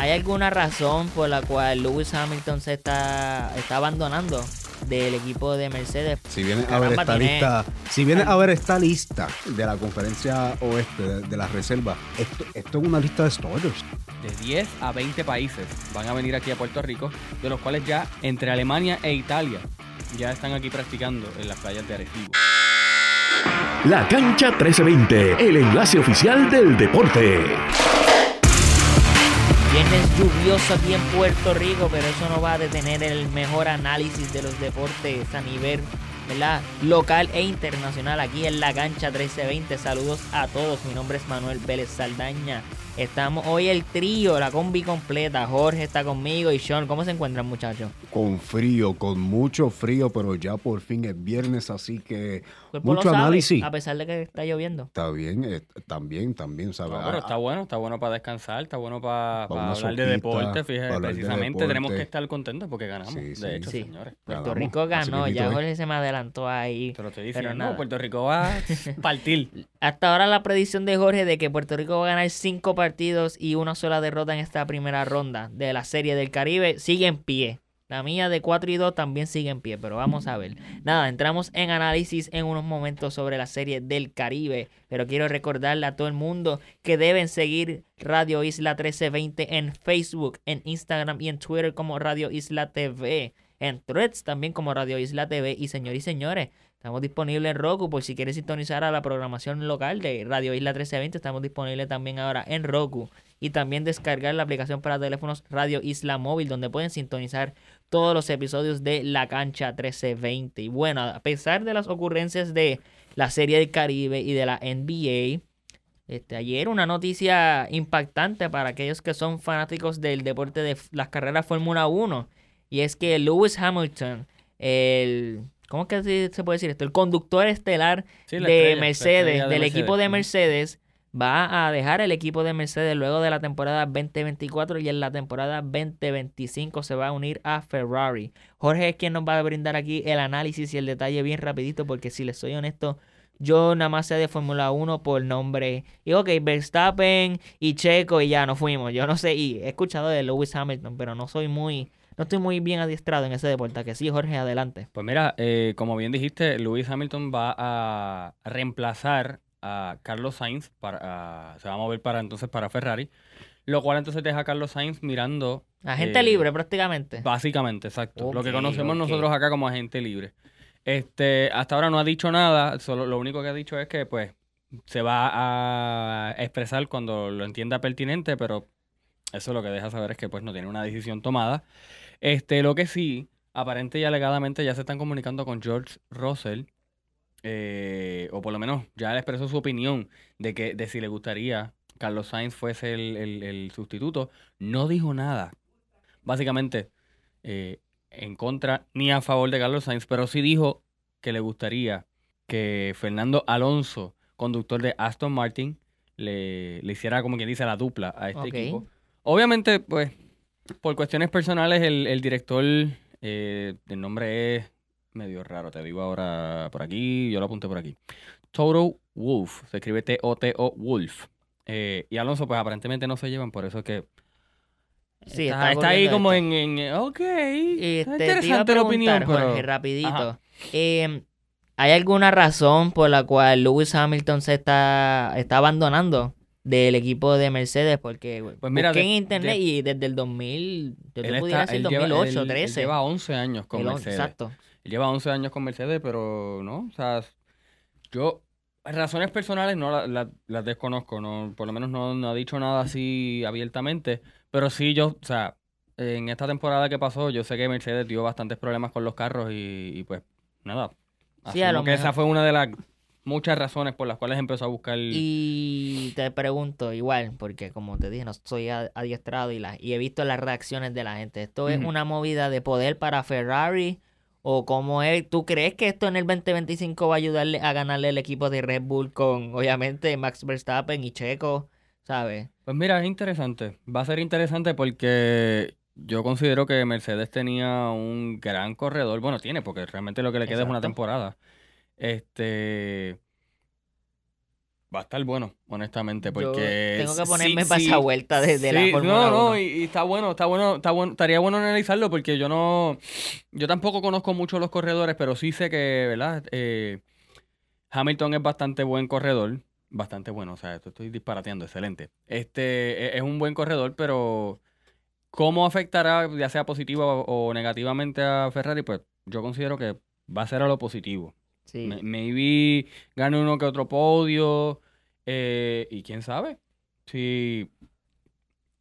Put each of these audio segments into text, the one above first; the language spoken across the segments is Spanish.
¿Hay alguna razón por la cual Lewis Hamilton se está, está abandonando del equipo de Mercedes? Si viene a ver esta lista, si viene a ver esta lista de la conferencia oeste de, las reservas, esto, esto es una lista de starters. De 10 a 20 países van a venir aquí a Puerto Rico, de los cuales ya entre Alemania e Italia ya están aquí practicando en las playas de Arecibo. La cancha 1320, el enlace oficial del deporte. Viernes lluvioso aquí en Puerto Rico, pero eso no va a detener el mejor análisis de los deportes a nivel local e internacional aquí en la cancha 1320. Saludos a todos, mi nombre es Manuel Vélez Saldaña. Estamos hoy el trío, la combi completa. Jorge está conmigo y Sean. ¿Cómo se encuentran, muchachos? Con frío, con mucho frío, pero ya por fin es viernes, así que mucho análisis. a pesar de que está lloviendo. Está bien, eh, también, también, ¿sabes? pero ah, está bueno, está bueno para descansar, está bueno para, hablar de deporte. Fíjate, precisamente tenemos que estar contentos porque ganamos. de hecho, señores. Puerto Rico ganó, ya Jorge se me adelantó ahí. Te lo estoy diciendo, no, Puerto Rico va a partir. Hasta ahora la predicción de Jorge de que Puerto Rico va a ganar cinco partidos partidos y una sola derrota en esta primera ronda de la Serie del Caribe sigue en pie. La mía de 4 y 2 también sigue en pie, pero vamos a ver. Nada, entramos en análisis en unos momentos sobre la serie del Caribe, pero quiero recordarle a todo el mundo que deben seguir Radio Isla 1320 en Facebook, en Instagram y en Twitter como Radio Isla TV, en Threads también como Radio Isla TV y señores y señores, Estamos disponibles en Roku por si quieres sintonizar a la programación local de Radio Isla 1320. Estamos disponibles también ahora en Roku. Y también descargar la aplicación para teléfonos Radio Isla Móvil, donde pueden sintonizar todos los episodios de La Cancha 1320. Y bueno, a pesar de las ocurrencias de la Serie del Caribe y de la NBA, este, ayer una noticia impactante para aquellos que son fanáticos del deporte de las carreras Fórmula 1. Y es que Lewis Hamilton, el ¿Cómo que se puede decir esto? El conductor estelar de Mercedes, del equipo de Mercedes, va a dejar el equipo de Mercedes luego de la temporada 2024 y en la temporada 2025 se va a unir a Ferrari. Jorge es quien nos va a brindar aquí el análisis y el detalle bien rapidito porque si les soy honesto, yo nada más sé de Fórmula 1 por nombre. Y ok, Verstappen y Checo y ya nos fuimos. Yo no sé, y he escuchado de Lewis Hamilton, pero no soy muy no estoy muy bien adiestrado en ese deporte. Que sí, Jorge, adelante. Pues mira, eh, como bien dijiste, Lewis Hamilton va a reemplazar a Carlos Sainz, para, se va a mover para entonces para Ferrari, lo cual entonces deja a Carlos Sainz mirando... Agente eh, libre prácticamente. Básicamente, exacto. lo que conocemos nosotros acá como agente libre. Este, hasta ahora no ha dicho nada, solo lo único que ha dicho es que pues se va a expresar cuando lo entienda pertinente, pero eso lo que deja saber es que pues no tiene una decisión tomada. Este, lo que sí, aparente y alegadamente ya se están comunicando con George Russell, eh, o por lo menos ya le expresó su opinión de que de si le gustaría Carlos Sainz fuese el, sustituto. No dijo nada, básicamente, eh, en contra ni a favor de Carlos Sainz, pero sí dijo que le gustaría que Fernando Alonso, conductor de Aston Martin, le, hiciera como quien dice la dupla a este equipo. Obviamente, pues por cuestiones personales, el, director, eh, el nombre es medio raro, te digo ahora por aquí, yo lo apunté por aquí. Toto Wolf, se escribe T-O-T-O Wolf. Eh, y Alonso, pues aparentemente no se llevan, por eso es que Sí, está, ahí como en, en, ok, está interesante la opinión, Jorge, rapidito. Eh, ¿Hay alguna razón por la cual Lewis Hamilton se está, está abandonando del equipo de Mercedes porque pues mira, en internet y desde el 2000, yo te pudiera decir 2008, 13. lleva 11 años con Mercedes. Exacto. Él lleva 11 años con Mercedes, pero no, o sea, yo razones personales no las desconozco, no por lo menos no, ha dicho nada así abiertamente, pero sí yo, o sea, en esta temporada que pasó, yo sé que Mercedes dio bastantes problemas con los carros y, pues nada. Sí, a lo que esa fue una de las muchas razones por las cuales empezó a buscar. Y te pregunto igual, porque como te dije, no soy adiestrado y, la, y he visto las reacciones de la gente. ¿Esto es una movida de poder para Ferrari? ¿O cómo es? ¿Tú crees que esto en el 2025 va a ayudarle a ganarle el equipo de Red Bull con, obviamente, Max Verstappen y Checo? ¿Sabes? Pues mira, es interesante. Va a ser interesante porque yo considero que Mercedes tenía un gran corredor. Bueno, tiene, porque realmente lo que le queda es una temporada. Este. va a estar bueno, honestamente, porque... tengo que ponerme para esa vuelta desde la Fórmula No, no, y, está bueno, está bueno, está bueno, estaría bueno analizarlo porque yo no, yo tampoco conozco mucho los corredores, pero sí sé que, ¿verdad? Eh, Hamilton es bastante buen corredor, bastante bueno, o sea, estoy disparateando, excelente. Este e, es un buen corredor, pero ¿cómo afectará, ya sea positivo o negativamente a Ferrari? Pues yo considero que va a ser a lo positivo. Sí. maybe gane uno que otro podio. Eh, y quién sabe. Si,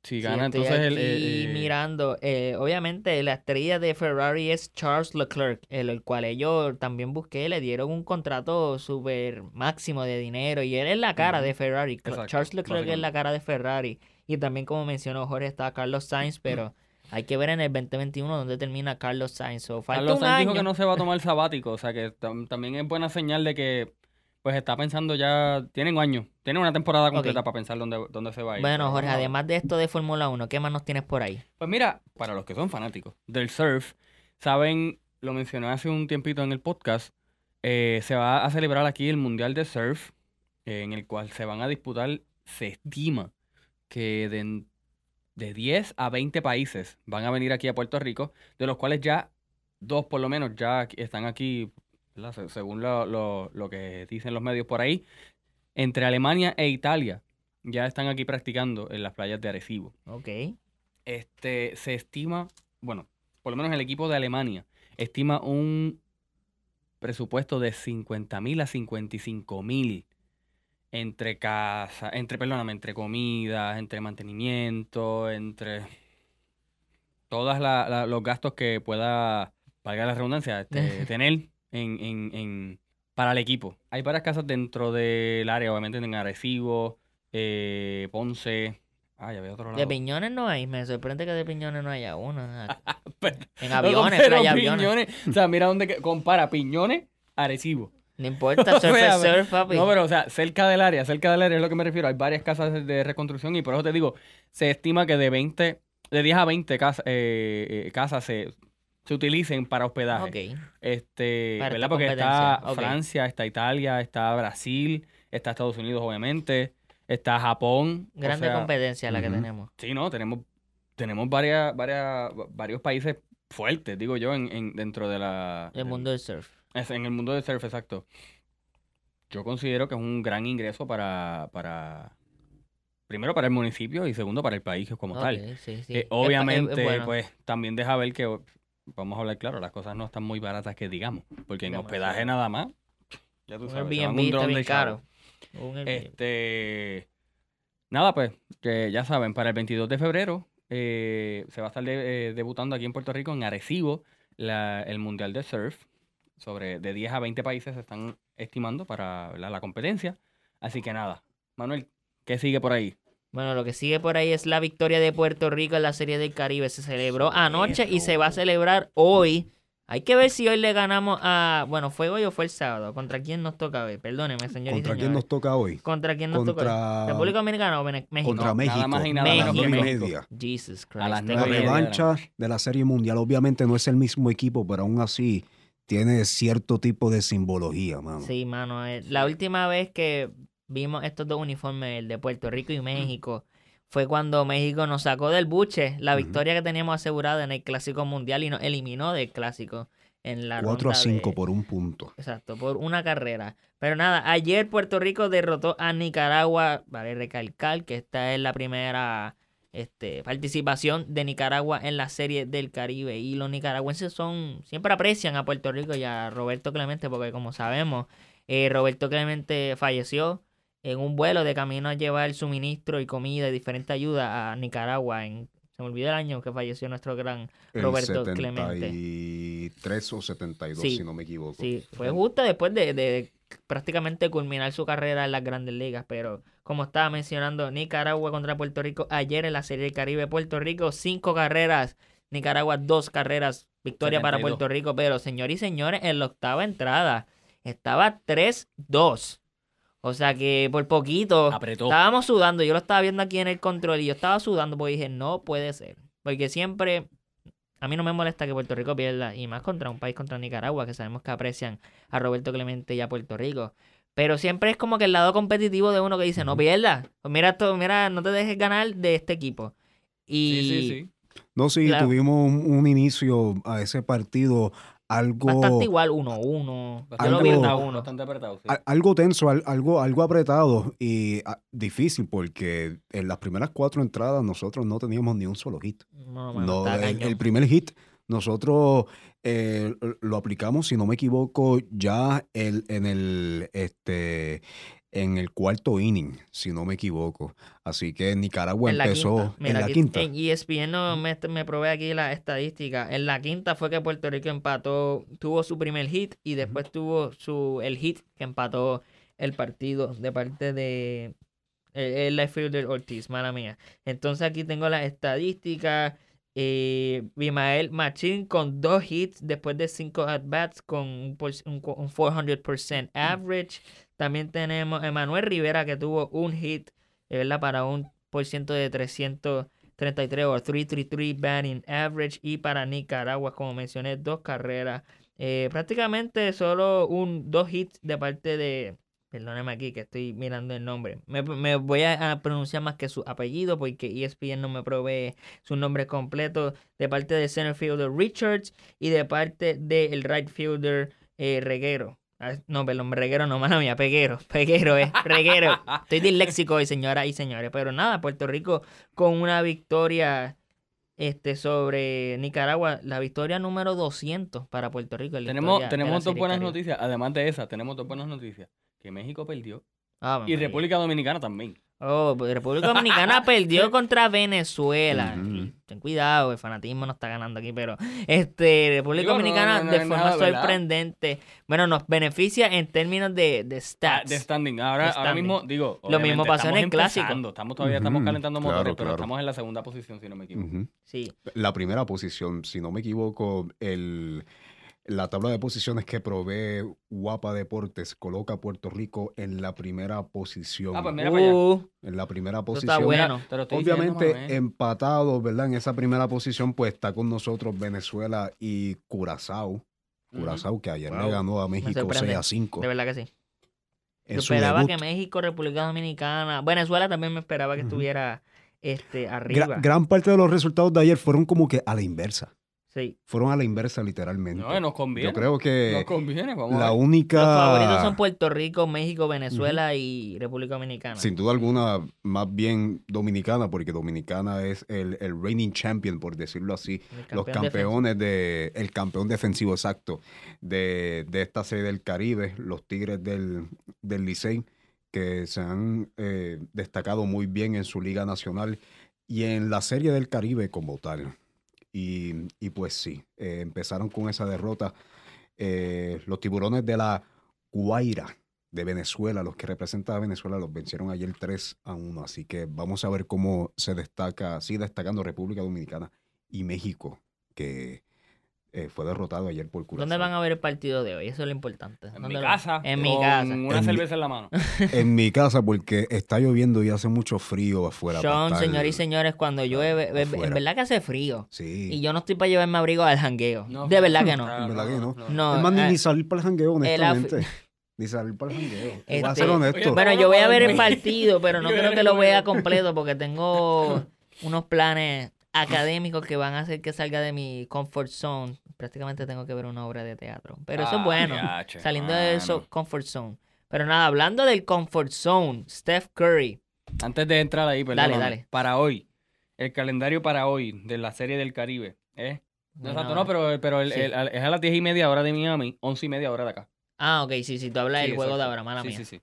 si gana, entonces el. Eh, eh, mirando, obviamente la estrella de Ferrari es Charles Leclerc, el, cual ellos también busqué, le dieron un contrato súper máximo de dinero y él es la cara de Ferrari. Charles Leclerc es la cara de Ferrari. Y también, como mencionó Jorge, está Carlos Sainz, pero. Hay que ver en el 2021 dónde termina Carlos Sainz. Carlos Sainz dijo que no se va a tomar sabático, o sea que también es buena señal de que pues está pensando ya, tienen años, tienen una temporada completa para pensar dónde, dónde se va a ir. Bueno, Jorge, además de esto de Fórmula 1, ¿qué más nos tienes por ahí? Pues mira, para los que son fanáticos del surf, saben, lo mencioné hace un tiempito en el podcast, eh, se va a celebrar aquí el Mundial de Surf, eh, en el cual se van a disputar, se estima que de de 10 a 20 países van a venir aquí a Puerto Rico, de los cuales ya dos por lo menos ya están aquí, según lo, que dicen los medios por ahí, entre Alemania e Italia ya están aquí practicando en las playas de Arecibo. Ok. Este, se estima, bueno, por lo menos el equipo de Alemania estima un presupuesto de 50 mil a 55 mil entre casa, entre, perdóname, entre comidas, entre mantenimiento, entre todos los gastos que pueda, pagar la redundancia, este, tener en, en, en, para el equipo. Hay varias casas dentro del área, obviamente en Arecibo, eh, Ponce. Ah, ya veo otro lado. De piñones no hay, me sorprende que de piñones no haya uno. en aviones, pero, hay aviones. O sea, mira dónde compara piñones, Arecibo. No importa, surf es surf, papi. No, pero o sea, cerca del área, cerca del área es lo que me refiero. Hay varias casas de reconstrucción y por eso te digo, se estima que de 20, de 10 a 20 casas, eh, eh, casas se, se utilicen para hospedaje. Ok. Este, ¿verdad? Porque está Francia, está Italia, está Brasil, está Estados Unidos, obviamente, está Japón. Grande competencia la que tenemos. Sí, no, tenemos, tenemos varias, varias, varios países fuertes, digo yo, en, en dentro de la... El mundo del surf en el mundo del surf, exacto. Yo considero que es un gran ingreso para, primero para el municipio y segundo para el país como tal. Eh, obviamente, pues también deja ver que, vamos a hablar claro, las cosas no están muy baratas que digamos, porque en hospedaje nada más, ya tú sabes, un, un dron de caro. Este, nada, pues, que ya saben, para el 22 de febrero eh, se va a estar eh, debutando aquí en Puerto Rico, en Arecibo, el Mundial de Surf sobre de 10 a 20 países se están estimando para la competencia. Así que nada, Manuel, ¿qué sigue por ahí? Bueno, lo que sigue por ahí es la victoria de Puerto Rico en la Serie del Caribe. Se celebró anoche y se va a celebrar hoy. Hay que ver si hoy le ganamos a. Bueno, ¿fue hoy o fue el sábado? ¿Contra quién nos toca hoy? Perdóneme, señor. ¿Contra quién nos toca hoy? ¿Contra quién nos toca hoy? ¿República Dominicana o México? Contra México. Nada más y nada México. menos media. Jesus Christ. la revancha de la Serie Mundial. Obviamente no es el mismo equipo, pero aún así tiene cierto tipo de simbología, mano. Sí, mano. Eh, la última vez que vimos estos dos uniformes, el de Puerto Rico y México, fue cuando México nos sacó del buche la victoria que teníamos asegurada en el Clásico Mundial y nos eliminó del Clásico en la 4 a 5 por un punto. Exacto, por una carrera. Pero nada, ayer Puerto Rico derrotó a Nicaragua, vale recalcar que esta es la primera este, participación de Nicaragua en la serie del Caribe. Y los nicaragüenses son siempre aprecian a Puerto Rico y a Roberto Clemente, porque como sabemos, eh, Roberto Clemente falleció en un vuelo de camino a llevar suministro y comida y diferente ayuda a Nicaragua en se me olvidó el año que falleció nuestro gran Roberto el Clemente. 73 o 72, si no me equivoco. Sí, fue justo después de, de, prácticamente culminar su carrera en las grandes ligas, pero como estaba mencionando, Nicaragua contra Puerto Rico ayer en la Serie del Caribe, Puerto Rico cinco carreras, Nicaragua dos carreras, victoria para Puerto Rico, pero señores y señores, en la octava entrada estaba 3-2. O sea que por poquito estábamos sudando. Yo lo estaba viendo aquí en el control y yo estaba sudando porque dije, no puede ser. Porque siempre, a mí no me molesta que Puerto Rico pierda. Y más contra un país contra Nicaragua, que sabemos que aprecian a Roberto Clemente y a Puerto Rico. Pero siempre es como que el lado competitivo de uno que dice, no pierdas. Pues mira, esto, mira, no te dejes ganar de este equipo. Y Sí, sí, sí. No, sí, Claro. tuvimos un, un inicio a ese partido algo, bastante igual, 1-1. Yo lo vi Algo- 1-1. Bastante apretado, sí. a- algo tenso, al- algo, algo apretado y ah, difícil porque en las primeras cuatro entradas nosotros no teníamos ni un solo hit. No, mano, No, el, el primer hit nosotros eh, lo aplicamos, si no me equivoco, ya el, en el este en el cuarto inning, si no me equivoco. Así que Nicaragua En empezó quinta. Mira, en la aquí quinta. En E ESPN no me, me provee aquí la estadística. En la quinta fue que Puerto Rico empató, tuvo su primer hit y después tuvo su el hit que empató el partido de parte de el, el left fielder Ortiz, mala mía. Entonces aquí tengo las estadísticas. Eh, Bimael Machín con dos hits después de cinco at-bats con un, un, cu- un 400% average. También tenemos Emanuel Rivera que tuvo un hit eh, ¿verdad? Para un por ciento de 333 o 333 batting average. Y para Nicaragua, como mencioné, dos carreras. Eh, prácticamente solo un dos hits de parte de. Perdóneme aquí que estoy mirando el nombre. Me, me voy a, a pronunciar más que su apellido porque ESPN no me provee su nombre completo. De parte del center fielder Richards y de parte del right fielder eh, Reguero. Ah, No, perdón, Reguero no, mala mía, Peguero. Peguero es, Reguero. Estoy disléxico hoy, señoras y señores. Pero nada, Puerto Rico con una victoria este sobre Nicaragua, la victoria número 200 para Puerto Rico. Tenemos, tenemos dos buenas noticias. Además de esa, tenemos dos buenas noticias. Que México perdió. Ah, Y María. República Dominicana también. Oh, pues República Dominicana perdió contra Venezuela. Ten cuidado, el fanatismo no está ganando aquí, pero este República Digo, Dominicana no, no de forma nada, ¿verdad? sorprendente, bueno, nos beneficia en términos de, de Ah, stats. de standing. Ahora, De ahora mismo, digo. Lo mismo pasó en el clásico. Estamos todavía estamos calentando claro, motores, pero estamos en la segunda posición, si no me equivoco. Sí, La primera posición, si no me equivoco, el, la tabla de posiciones que provee Guapa Deportes coloca a Puerto Rico en la primera posición. Ah, pues mira para allá. Uh, en la primera posición. está bueno. Te lo estoy diciendo, Obviamente Manuel. empatados, ¿verdad? En esa primera posición, pues está con nosotros Venezuela y Curazao. Curazao, que ayer le Wow. ganó a México sorprende. 6 a 5. De verdad que sí. en Yo esperaba debut. que México, República Dominicana, Venezuela también me esperaba que estuviera este arriba. Gra- gran parte de los resultados de ayer fueron como que a la inversa. Sí. Fueron a la inversa, literalmente. No, nos conviene. Yo creo que Nos conviene, vamos la a ver. única. Los favoritos son Puerto Rico, México, Venezuela y República Dominicana. Sin duda alguna, más bien dominicana, porque dominicana es el, el reigning champion, por decirlo así. El Los campeón campeones de. El campeón defensivo exacto de, de esta serie del Caribe, los Tigres del, del Licey, que se han eh, destacado muy bien en su Liga Nacional y en la serie del Caribe como tal. Y, y pues sí, eh, empezaron con esa derrota. Eh, los tiburones de la Guaira de Venezuela, los que representan a Venezuela, los vencieron ayer 3 a 1. Así que vamos a ver cómo se destaca, sigue destacando República Dominicana y México, que eh, fue derrotado ayer por Curazao. ¿Dónde van a ver el partido de hoy? Eso es lo importante. En ¿Dónde mi lo- casa. En mi con casa. Una En mi- cerveza en la mano. En mi casa, porque está lloviendo y hace mucho frío afuera. Sean, estar- señores y señores, cuando llueve, afuera. en verdad que hace frío. Sí. Y yo no estoy para llevarme abrigo al jangueo. No, de verdad que no. claro, En verdad que no. No, es más, ni, eh, ni salir para el jangueo, el af- honestamente. Ni salir para el jangueo. Voy a Este, ser honesto. Bueno, yo voy a ver el partido, pero no creo que lo vea completo porque tengo unos planes académicos que van a hacer que salga de mi comfort zone. Prácticamente tengo que ver una obra de teatro. Pero eso es Ah, bueno, yache, saliendo de eso comfort zone. Pero nada, hablando del comfort zone, Steph Curry. Antes de entrar ahí, perdón. dale. Para hoy, el calendario para hoy de la Serie del Caribe. ¿eh? No, exacto, no, pero, pero el- sí. el- es a las 10 y media hora de Miami, 11 y media hora de acá. Ah, ok, sí, sí, tú hablas Sí, del juego de ahora, mala sí, mía. Sí, sí,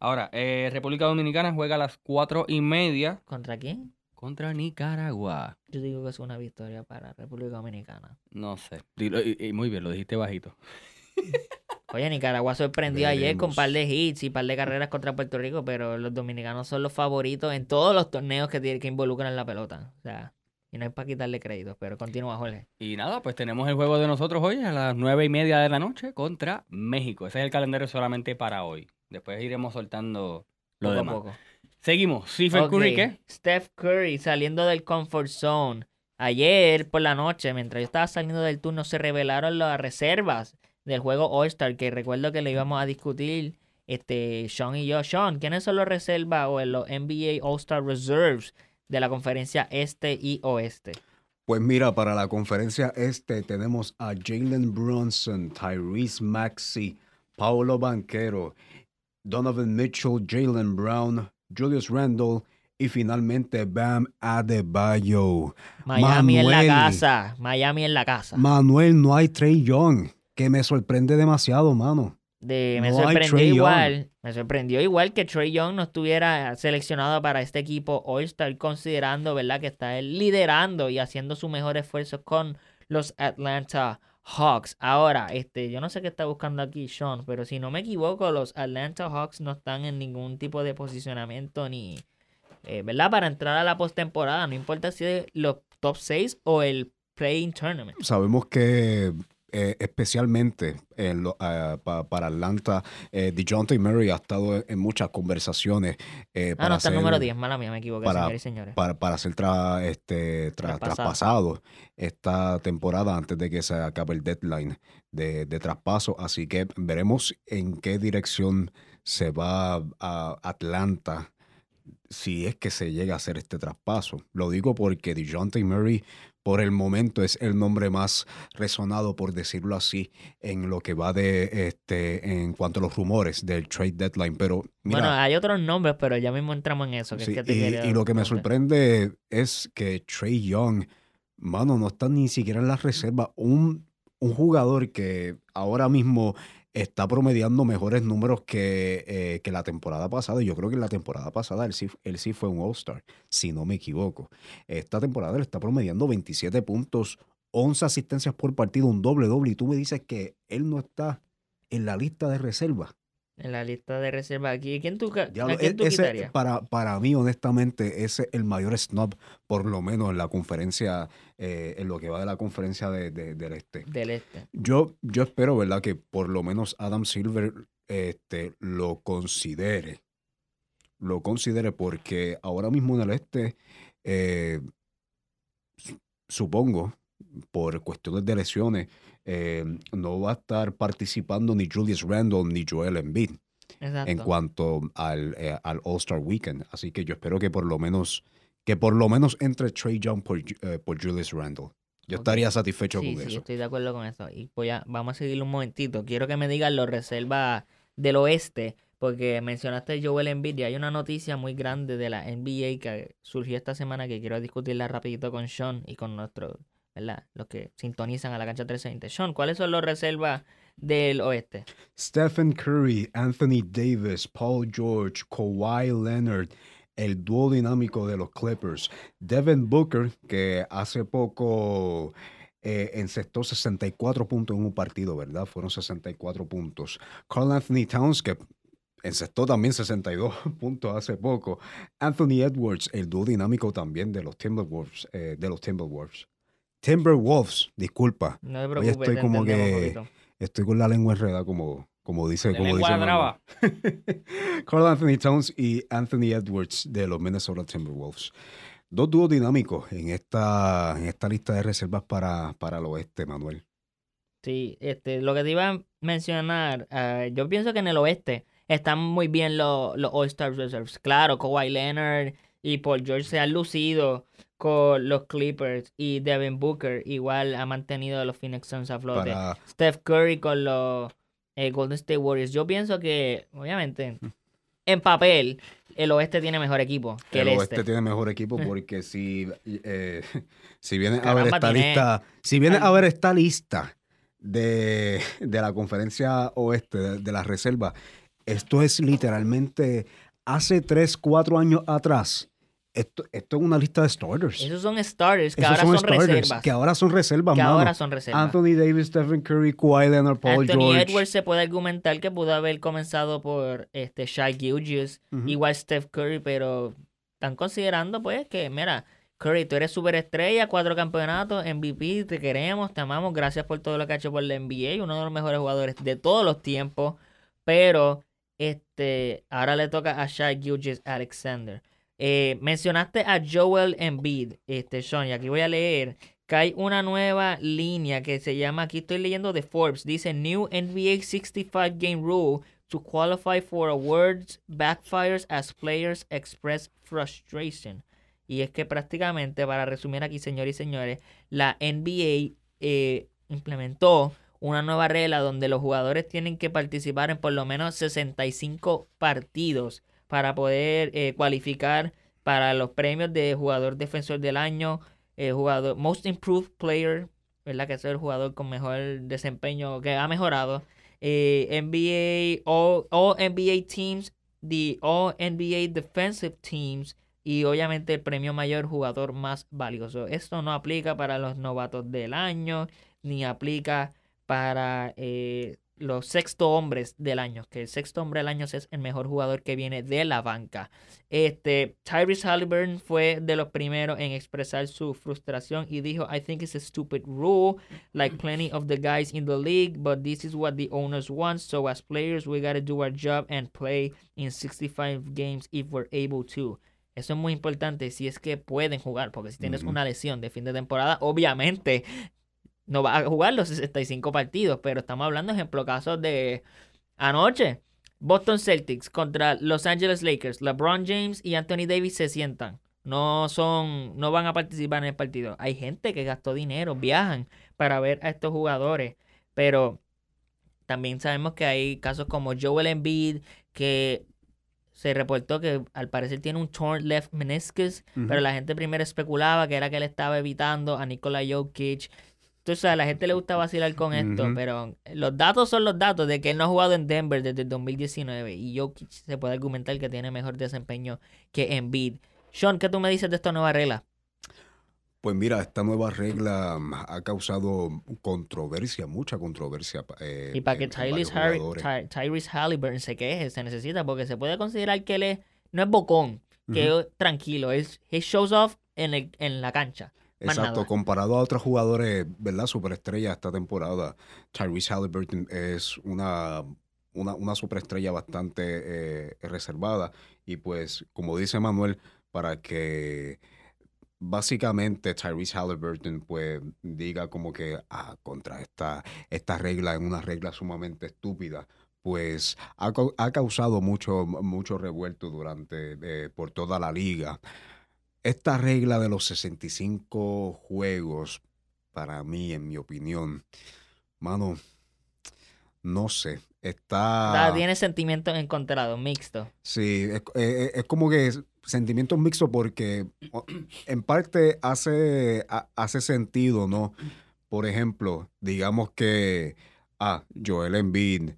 Ahora, eh, República Dominicana juega a las 4 y media ¿Contra quién? Contra Nicaragua. Yo digo que es una victoria para República Dominicana. No sé. Dilo- y, y muy bien, lo dijiste bajito. Oye, Nicaragua sorprendió ayer con un par de hits y un par de carreras contra Puerto Rico, pero los dominicanos son los favoritos en todos los torneos que, que involucran la pelota. O sea, y no es para quitarle créditos, pero continúa, Jorge. Y nada, pues tenemos el juego de nosotros hoy a las 9 y media de la noche contra México. Ese es el calendario solamente para hoy. Después iremos soltando lo Poco a demás. poco. Seguimos. Stephen Curry, ¿qué? Steph Curry saliendo del comfort zone. Ayer por la noche, mientras yo estaba saliendo del turno, se revelaron las reservas del juego All-Star, que recuerdo que le íbamos a discutir este, Sean y yo. Sean, ¿quiénes son los reservas o los NBA All-Star Reserves de la conferencia este y oeste? Pues mira, para la conferencia este tenemos a Jalen Brunson, Tyrese Maxey, Paulo Banquero, Donovan Mitchell, Jalen Brown, Julius Randle y finalmente Bam Adebayo. Miami en la casa, Miami en la casa. Manuel, no hay Trey Young, que me sorprende demasiado, mano me sorprendió igual, me sorprendió igual que Trey Young no estuviera seleccionado para este equipo All-Star, considerando, ¿verdad?, que está él liderando y haciendo su mejor esfuerzo con los Atlanta Hawks. Ahora, este, yo no sé qué está buscando aquí Sean, pero si no me equivoco, los Atlanta Hawks no están en ningún tipo de posicionamiento ni, eh, ¿verdad?, para entrar a la postemporada, no importa si es los top 6 o el Playing Tournament. Sabemos que eh, especialmente ah, para Atlanta, eh, DeJounte Murray ha estado en, muchas conversaciones. Eh, ah, no, está el número 10, mala mía, me equivoqué, para, señores y señores. Para, ser este, traspasado esta temporada antes de que se acabe el deadline de, de traspaso. Así que veremos en qué dirección se va a Atlanta si es que se llega a hacer este traspaso. Lo digo porque DeJounte Murray por el momento es el nombre más resonado, por decirlo así, en lo que va de este en cuanto a los rumores del trade deadline. Pero bueno, hay otros nombres, pero ya mismo entramos en eso. y, lo que me sorprende es que Trey Young, mano, no está ni siquiera en la reserva. Un, un jugador que ahora mismo está promediando mejores números que, eh, que, la temporada pasada. Yo creo que en la temporada pasada él sí, él sí fue un All-Star, si no me equivoco. Esta temporada él está promediando 27 puntos, 11 asistencias por partido, un doble doble. Y tú me dices que él no está en la lista de reserva. En la lista de reserva aquí. ¿Quién tú, ¿a quién tú Para, para mí, honestamente, ese es el mayor snob, por lo menos en la conferencia, eh, en lo que va de la conferencia de, del Este. Del Este. Yo, yo espero, ¿verdad?, que por lo menos Adam Silver este, lo considere. Lo considere porque ahora mismo en el Este, eh, supongo, por cuestiones de lesiones, eh, no va a estar participando ni Julius Randle ni Joel Embiid en cuanto al, eh, al All-Star Weekend. Así que yo espero que por lo menos, que por lo menos entre Trey Young por, eh, por Julius Randle. Yo estaría satisfecho con eso. Sí, estoy de acuerdo con eso. Y pues ya, vamos a seguir un momentito. Quiero que me digan los reservas del oeste, porque mencionaste Joel Embiid y hay una noticia muy grande de la NBA que surgió esta semana que quiero discutirla rapidito con Sean y con nuestro ¿verdad? Los que sintonizan a la cancha 320. Sean, ¿cuáles son los reservas del oeste? Stephen Curry, Anthony Davis, Paul George, Kawhi Leonard, el dúo dinámico de los Clippers, Devin Booker, que hace poco eh, encestó 64 puntos en un partido, ¿verdad? Fueron 64 puntos. Carl Anthony Towns, que encestó también 62 puntos hace poco. Anthony Edwards, el dúo dinámico también de los Timberwolves. Eh, de los Timberwolves. Timberwolves, disculpa. No te preocupes, estoy como que estoy con la lengua enredada como como dice como dice Carl Anthony Towns y Anthony Edwards de los Minnesota Timberwolves. Dos dúos dinámicos en esta en esta lista de reservas para, para el oeste, Manuel. Sí, este, lo que te iba a mencionar, uh, yo pienso que en el oeste están muy bien los, los All-Star Reserves. Claro, Kawhi Leonard y Paul George se han lucido con los Clippers y Devin Booker igual ha mantenido a los Phoenix Suns a flote. Steph Curry con los eh, Golden State Warriors. Yo pienso que, obviamente, en papel, el oeste tiene mejor equipo que el, el oeste este. tiene mejor equipo porque si, eh, si viene a ver esta lista, si viene a ver esta lista de, de la conferencia oeste, de, de la reserva, esto es literalmente hace 3, 4 años atrás esto, esto, es una lista de starters. Esos son starters que ahora son, reservas. Que ahora son reservas, Que ahora son reservas. Anthony Davis, Stephen Curry, Kawhi Leonard, Paul Anthony George. Edwards se puede argumentar que pudo haber comenzado por este Shai Gilgeous, igual Steph Curry, pero están considerando pues que, mira, Curry, tú eres superestrella, cuatro campeonatos, MVP, te queremos, te amamos, gracias por todo lo que ha hecho por la NBA, uno de los mejores jugadores de todos los tiempos, pero este ahora le toca a Shai Gilgeous Alexander. Eh, mencionaste a Joel Embiid, este, Sean, y aquí voy a leer que hay una nueva línea que se llama, aquí estoy leyendo de Forbes, dice New NBA 65 Game Rule to qualify for awards backfires as players express frustration. Y es que prácticamente, para resumir aquí, señores y señores, la NBA eh, implementó una nueva regla donde los jugadores tienen que participar en por lo menos 65 partidos para poder eh, cualificar para los premios de jugador defensor del año, eh, jugador Most Improved Player, ¿verdad? Que es el jugador con mejor desempeño que ha mejorado. Eh, NBA, all, all NBA Teams, the All NBA Defensive Teams y obviamente el premio mayor jugador más valioso. Esto no aplica para los novatos del año, ni aplica para eh, los sexto hombres del año, que el sexto hombre del año es el mejor jugador que viene de la banca. Este, Tyrese Halliburton fue de los primeros en expresar su frustración y dijo, I think it's a stupid rule, like plenty of the guys in the league, but this is what the owners want, so as players we gotta do our job and play in 65 games if we're able to. Eso es muy importante si es que pueden jugar, porque si tienes una lesión de fin de temporada, obviamente no va a jugar los 65 partidos, pero estamos hablando, ejemplo, casos de anoche. Boston Celtics contra Los Angeles Lakers. LeBron James y Anthony Davis se sientan. No son, no van a participar en el partido. Hay gente que gastó dinero, viajan para ver a estos jugadores. Pero también sabemos que hay casos como Joel Embiid, que se reportó que al parecer tiene un torn left meniscus, pero la gente primero especulaba que era que él estaba evitando a Nikola Jokic entonces a la gente le gusta vacilar con esto, pero los datos son los datos de que él no ha jugado en Denver desde el 2019 y Jokic se puede argumentar que tiene mejor desempeño que Embiid. Sean, ¿qué tú me dices de esta nueva regla? Pues mira, esta nueva regla ha causado controversia, mucha controversia. Eh, y para que Tyrese, Halliburton se queje, se necesita, porque se puede considerar que él no es bocón, que es tranquilo, es, he shows off en, el, en la cancha. Exacto, comparado a otros jugadores, ¿verdad? Superestrella esta temporada, Tyrese Halliburton es una, una, superestrella bastante eh, reservada. Y pues, como dice Manuel, para que básicamente Tyrese Halliburton pues diga como que ah, contra esta, esta regla, en una regla sumamente estúpida, pues ha, ha causado mucho, mucho revuelto durante, eh, por toda la liga. Esta regla de los 65 juegos, para mí, en mi opinión, mano, no sé, está... tiene sentimientos encontrados, mixtos. Sí, es, como que sentimientos mixtos porque en parte hace, hace sentido, ¿no? Por ejemplo, digamos que, ah, Joel Embiid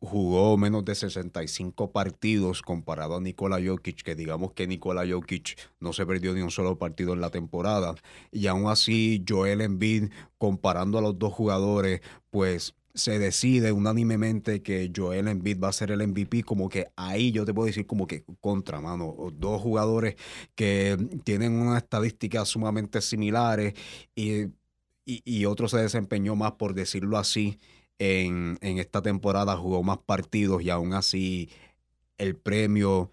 jugó menos de 65 partidos comparado a Nikola Jokic, que digamos que Nikola Jokic no se perdió ni un solo partido en la temporada. Y aún así, Joel Embiid, comparando a los dos jugadores, pues se decide unánimemente que Joel Embiid va a ser el MVP, como que ahí yo te puedo decir como que contra, mano, dos jugadores que tienen unas estadísticas sumamente similares y, y, y otro se desempeñó más, por decirlo así, en, esta temporada jugó más partidos y aún así el premio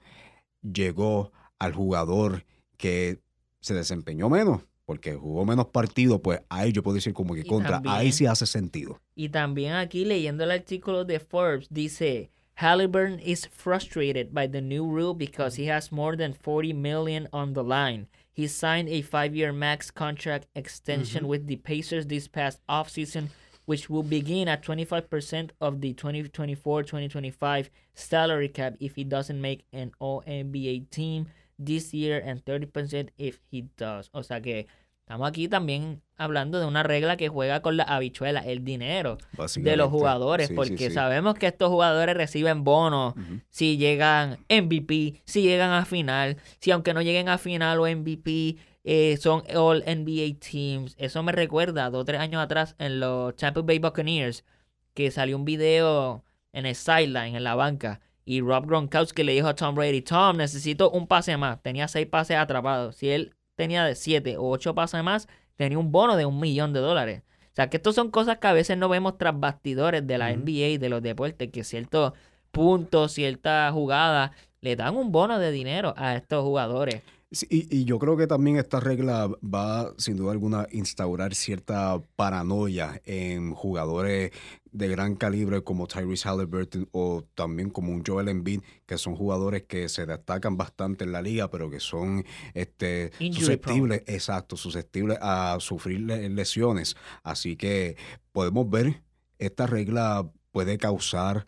llegó al jugador que se desempeñó menos, porque jugó menos partidos, pues ahí yo puedo decir como que contra, ahí sí hace sentido. Y también aquí leyendo el artículo de Forbes dice, Halliburton is frustrated by the new rule because he has more than 40 million on the line. He signed a five-year max contract extension with the Pacers this past offseason which will begin at 25% of the 2024-2025 salary cap if he doesn't make an All-NBA team this year and 30% if he does. O sea que estamos aquí también hablando de una regla que juega con la habichuela, el dinero de los jugadores, porque sabemos que estos jugadores reciben bonos si llegan MVP, si llegan a final, si aunque no lleguen a final o MVP, eh, son All NBA Teams. Eso me recuerda dos o tres años atrás en los Tampa Bay Buccaneers, que salió un video en el sideline, en la banca, y Rob Gronkowski le dijo a Tom Brady, Tom, necesito un pase más. Tenía seis pases atrapados. Si él tenía de siete o ocho pases más, tenía un bono de un millón de dólares. O sea, que estas son cosas que a veces no vemos tras bastidores de la NBA y de los deportes, que ciertos puntos, cierta jugada, le dan un bono de dinero a estos jugadores. Y, yo creo que también esta regla va, sin duda alguna, a instaurar cierta paranoia en jugadores de gran calibre como Tyrese Halliburton o también como un Joel Embiid, que son jugadores que se destacan bastante en la liga, pero que son este, susceptibles, exacto, susceptibles a sufrir lesiones. Así que podemos ver, esta regla puede causar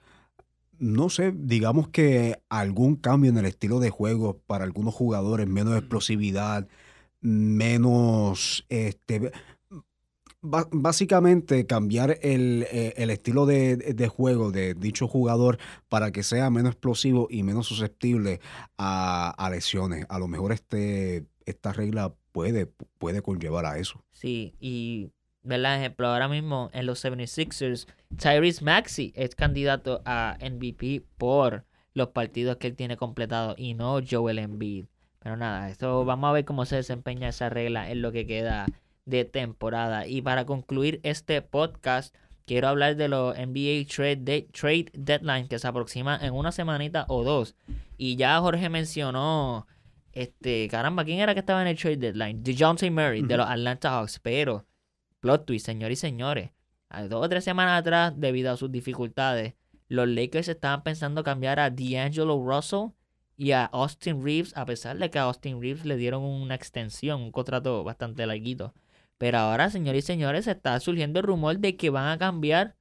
no sé, digamos que algún cambio en el estilo de juego para algunos jugadores, menos explosividad, menos, este, básicamente cambiar el, eh, estilo de, juego de dicho jugador para que sea menos explosivo y menos susceptible a, lesiones. A lo mejor este, esta regla puede, puede conllevar a eso. Sí, y ¿verdad? Ejemplo, ahora mismo en los 76ers, Tyrese Maxey es candidato a MVP por los partidos que él tiene completado y no Joel Embiid. Pero nada, esto vamos a ver cómo se desempeña esa regla en lo que queda de temporada. Y para concluir este podcast, quiero hablar de los NBA Trade, Trade Deadline que se aproxima en una semanita o dos. Y ya Jorge mencionó, este, caramba, ¿quién era que estaba en el Trade Deadline? DeJounte Murray de los Atlanta Hawks, pero Plot twist, señores y señores. A dos o tres semanas atrás, debido a sus dificultades, los Lakers estaban pensando cambiar a D'Angelo Russell y a Austin Reeves, a pesar de que a Austin Reeves le dieron una extensión, un contrato bastante larguito. Pero ahora, señores y señores, está surgiendo el rumor de que van a cambiar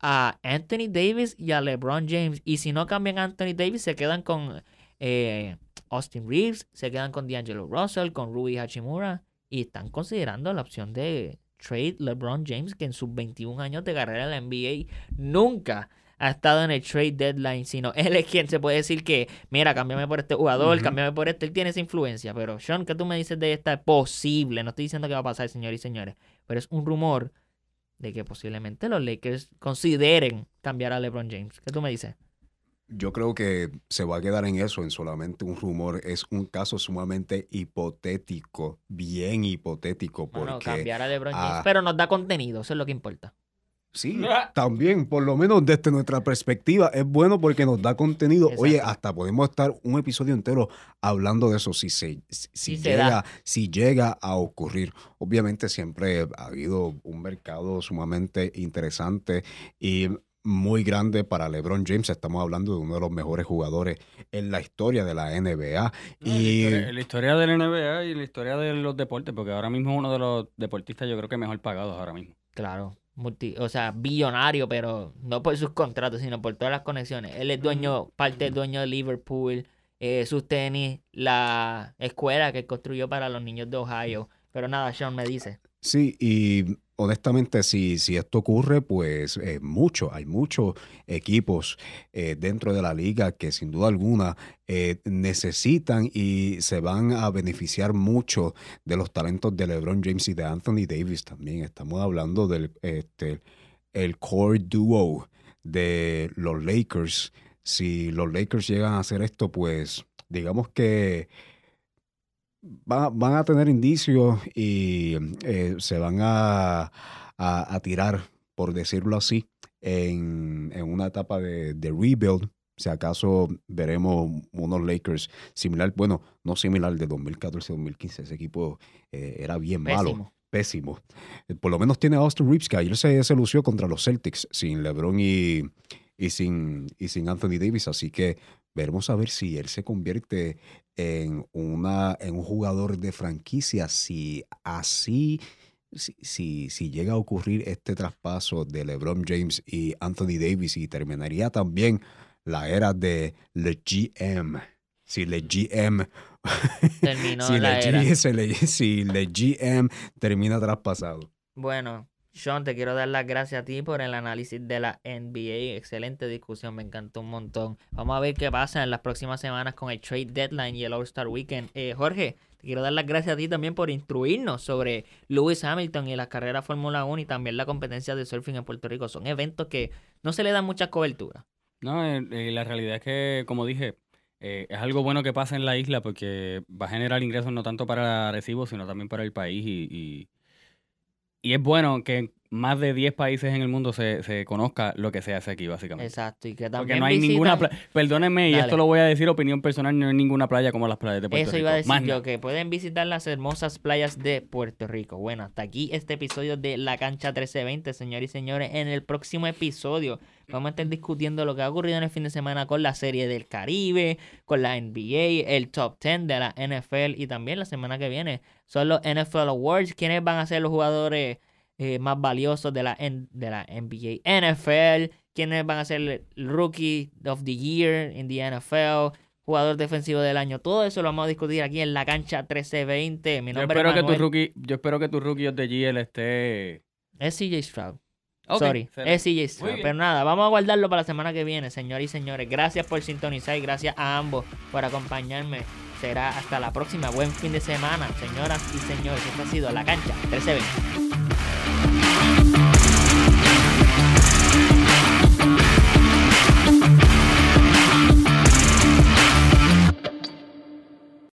a Anthony Davis y a LeBron James. Y si no cambian a Anthony Davis, se quedan con eh, Austin Reeves, se quedan con D'Angelo Russell, con Ruby Hachimura. Y están considerando la opción de trade LeBron James, que en sus 21 años de carrera en la NBA nunca ha estado en el trade deadline, sino él es quien se puede decir que, mira, cámbiame por este jugador, cámbiame por este, él tiene esa influencia. Pero, Sean, ¿qué tú me dices de esta? Posible, no estoy diciendo que va a pasar, señores y señores, pero es un rumor de que posiblemente los Lakers consideren cambiar a LeBron James. ¿Qué tú me dices? Yo creo que se va a quedar en eso, en solamente un rumor. Es un caso sumamente hipotético, bien hipotético. Porque, bueno, cambiar a LeBron James, pero nos da contenido, eso es lo que importa. Sí, también, por lo menos desde nuestra perspectiva, es bueno porque nos da contenido. Oye, hasta podemos estar un episodio entero hablando de eso si, se, si, llega, si llega a ocurrir. Obviamente siempre ha habido un mercado sumamente interesante y muy grande para LeBron James. Estamos hablando de uno de los mejores jugadores en la historia de la NBA. y en la historia, de la NBA y en la historia de los deportes, porque ahora mismo es uno de los deportistas yo creo que mejor pagados ahora mismo. Claro. Multi, o sea, billonario, pero no por sus contratos, sino por todas las conexiones. Él es dueño, parte del dueño de Liverpool, eh, sus tenis, la escuela que construyó para los niños de Ohio. Pero nada, Sean me dice. Sí, y honestamente, si, si esto ocurre, pues eh, mucho, hay muchos equipos eh, dentro de la liga que sin duda alguna eh, necesitan y se van a beneficiar mucho de los talentos de LeBron James y de Anthony Davis también. Estamos hablando del este, el core duo de los Lakers. Si los Lakers llegan a hacer esto, pues digamos que van, a tener indicios y eh, se van a, tirar, por decirlo así, en, una etapa de, rebuild. Si acaso veremos unos Lakers similar, bueno, no similar de 2014-2015, ese equipo eh, era bien malo pésimo. Eh, por lo menos tiene a Austin Reeves, que ayer se, se lució contra los Celtics, sin LeBron y, y, sin, y sin Anthony Davis. Así que veremos a ver si él se convierte en, una, en un jugador de franquicia, si así, si, si, llega a ocurrir este traspaso de LeBron James y Anthony Davis y terminaría también la era de Le GM. Si Le GM Terminó si, la era. si Le GM termina traspasado. Bueno, sean, te quiero dar las gracias a ti por el análisis de la NBA. Excelente discusión, me encantó un montón. Vamos a ver qué pasa en las próximas semanas con el Trade Deadline y el All-Star Weekend. Eh, Jorge, te quiero dar las gracias a ti también por instruirnos sobre Lewis Hamilton y la carrera Fórmula 1 y también la competencia de surfing en Puerto Rico. Son eventos que no se le dan mucha cobertura. No, eh, eh, la realidad es que, como dije, es algo bueno que pasa en la isla porque va a generar ingresos no tanto para Recibo, sino también para el país y es bueno que más de 10 países en el mundo se, se, conozca lo que se hace aquí, básicamente. Exacto, y que también Porque no hay ninguna playa, perdónenme, y esto lo voy a decir opinión personal, no hay ninguna playa como las playas de Puerto Rico. Eso iba a decir yo, que pueden visitar las hermosas playas de Puerto Rico. Bueno, hasta aquí este episodio de La Cancha 1320, señores y señores. En el próximo episodio vamos a estar discutiendo lo que ha ocurrido en el fin de semana con la Serie del Caribe, con la NBA, el Top 10 de la NFL y también la semana que viene son los NFL Awards. ¿Quiénes van a ser los jugadores eh, más valiosos de la, de la NBA, NFL, quiénes van a ser el Rookie of the Year en the NFL, jugador defensivo del año. Todo eso lo vamos a discutir aquí en la cancha 1320. Mi nombre yo espero es que tu rookie, yo espero que tu rookie of the year esté es CJ Stroud. Sorry, es CJ Stroud. Pero nada, vamos a guardarlo para la semana que viene, señores y señores. Gracias por sintonizar y gracias a ambos por acompañarme. Será hasta la próxima. Buen fin de semana, señoras y señores. Esto ha sido La Cancha 1320.